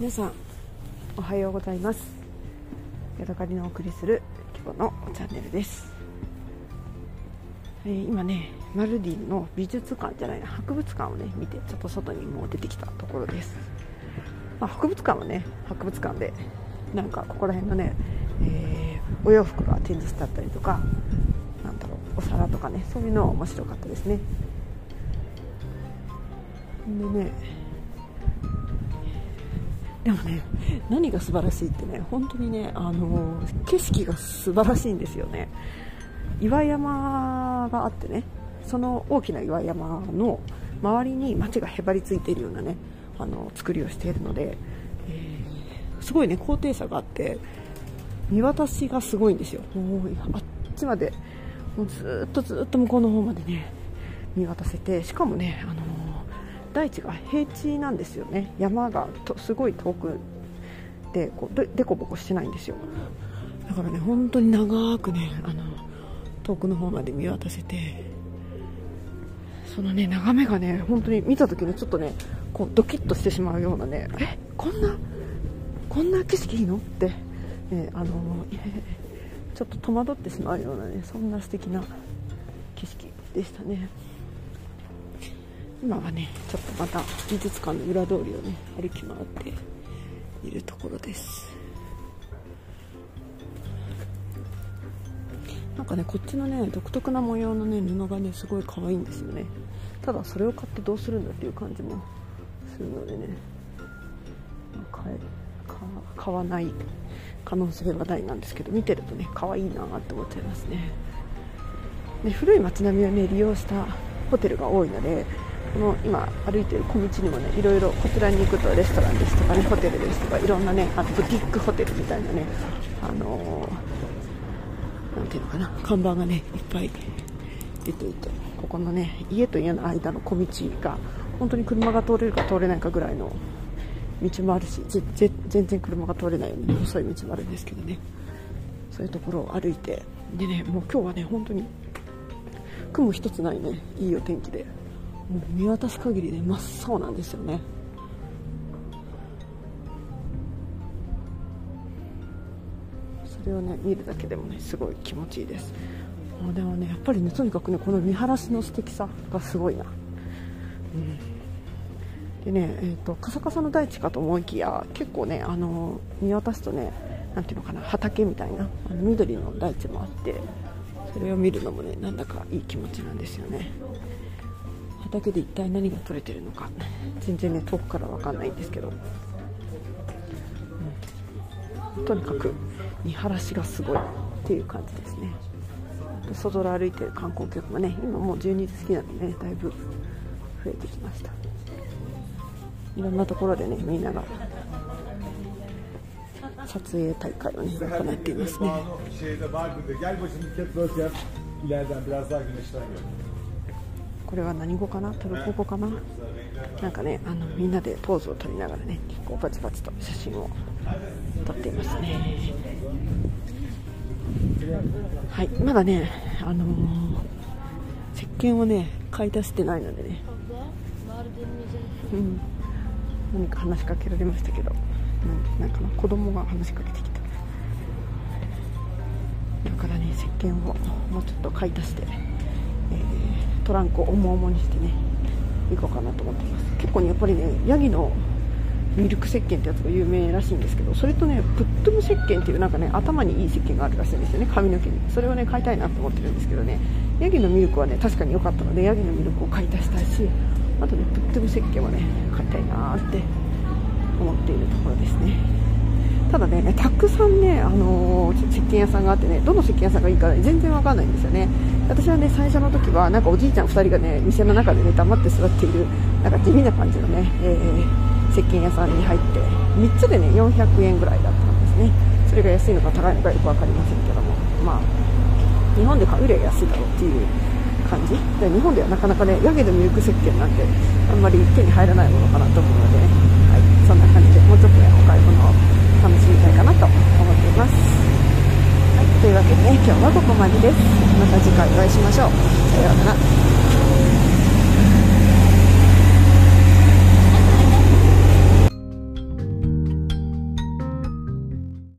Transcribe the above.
皆さんおはようございます。ヤドカリのお送りする今日のチャンネルです、えー、今ねマルディンの美術館じゃないな博物館をね見てちょっと外にもう出てきたところです、まあ、博物館はね博物館でなんかここら辺のね、えー、お洋服が展示してあったりとかなんだろうお皿とかねそういうのは面白かったですね。でねでもね何が素晴らしいってね本当にねあの景色が素晴らしいんですよね。岩山があってねその大きな岩山の周りに町がへばりついているようなねあの作りをしているので、すごいね高低差があって見渡しがすごいんですよ。もうあっちまでもうずっとずっと向こうの方までね見渡せてしかもねあの大地が平地なんですよね山がとすごい遠くでこうででこぼこしてないんですよだからね本当に長くねあの遠くの方まで見渡せてそのね眺めがね本当に見た時にちょっとねこうドキッとしてしまうようなねえこんなこんな景色いいのって、ね、あのちょっと戸惑ってしまうようなねそんな素敵な景色でしたね。今はねちょっとまた美術館の裏通りをね歩き回っているところです。なんかねこっちのね独特な模様のね布がねすごい可愛いんですよね。ただそれを買ってどうするんだっていう感じもするのでね。買え買わない可能性は大なんですけど見てるとね可愛いなって思っちゃいますね。で古い街並みをね利用したホテルが多いのでの今歩いてる小道にもねいろいろこちらに行くとレストランですとかねホテルですとかいろんなねあブティックホテルみたいなねあのー、ていうのかな看板がねいっぱい出ていてここのね家と家の間の小道が本当に車が通れるか通れないかぐらいの道もあるし全然車が通れないように、ね、細い道もあるんですけどね。そういうところを歩いてでねもう今日はね本当に雲一つないねいいお天気でもう見渡す限りで真っ青なんですよね。それをね見るだけでもねすごい気持ちいいです。もうでもねやっぱりねとにかくねこの見晴らしの素敵さがすごいな、うん、でね、えーと、カサカサの大地かと思いきや結構ねあの見渡すとねなんていうのかな畑みたいなあの緑の大地もあってそれを見るのもねなんだかいい気持ちなんですよね。畑で一体何が取れてるのか。全然ね遠くから分かんないんですけど、うん、とにかく見晴らしがすごいっていう感じですね。外で歩いてる観光客もね今もう12時過ぎなのでねだいぶ増えてきました。いろんなところでねみんなが撮影大会をね行っていますね。これは何語かな？トルコ語かな？なんかねあのみんなでポーズを取りながらね結構バチバチと写真を撮っていますね。はいまだねあのー、石鹸をね買い足してないのでね。うん。何か話しかけられましたけど。なんかな子供が話しかけてきた。だからね石鹸をもうちょっと買い足して、えートランクを重々にしてね行こうかなと思っています。結構ねやっぱりねヤギのミルク石鹸ってやつが有名らしいんですけどそれとねプットム石鹸っていうなんかね頭にいい石鹸があるらしいんですよね髪の毛に。それをね買いたいなと思ってるんですけどねヤギのミルクはね確かに良かったのでヤギのミルクを買い足したいしあとねプットム石鹸はね買いたいなって思っているところですね。ただね、たくさんね、あのー、石鹸屋さんがあってね、どの石鹸屋さんがいいか、ね、全然わかんないんですよね。私はね、最初の時は、なんかおじいちゃん2人がね、店の中でね、黙って座っている、なんか地味な感じのね、えー、石鹸屋さんに入って、3つでね、400円ぐらいだったんですね。それが安いのか高いのかよく分かりませんけども、まあ、日本で買うよりは安いだろうっていう感じで日本ではなかなかね、ヤギのミルク石鹸なんて、あんまり手に入らないものかなと思うのでね、はい、そんな感じで、もうちょっとね、お買い物を楽しみたいかなと思っています。は、ここまでです。また次回お会いしましょう。さようなら。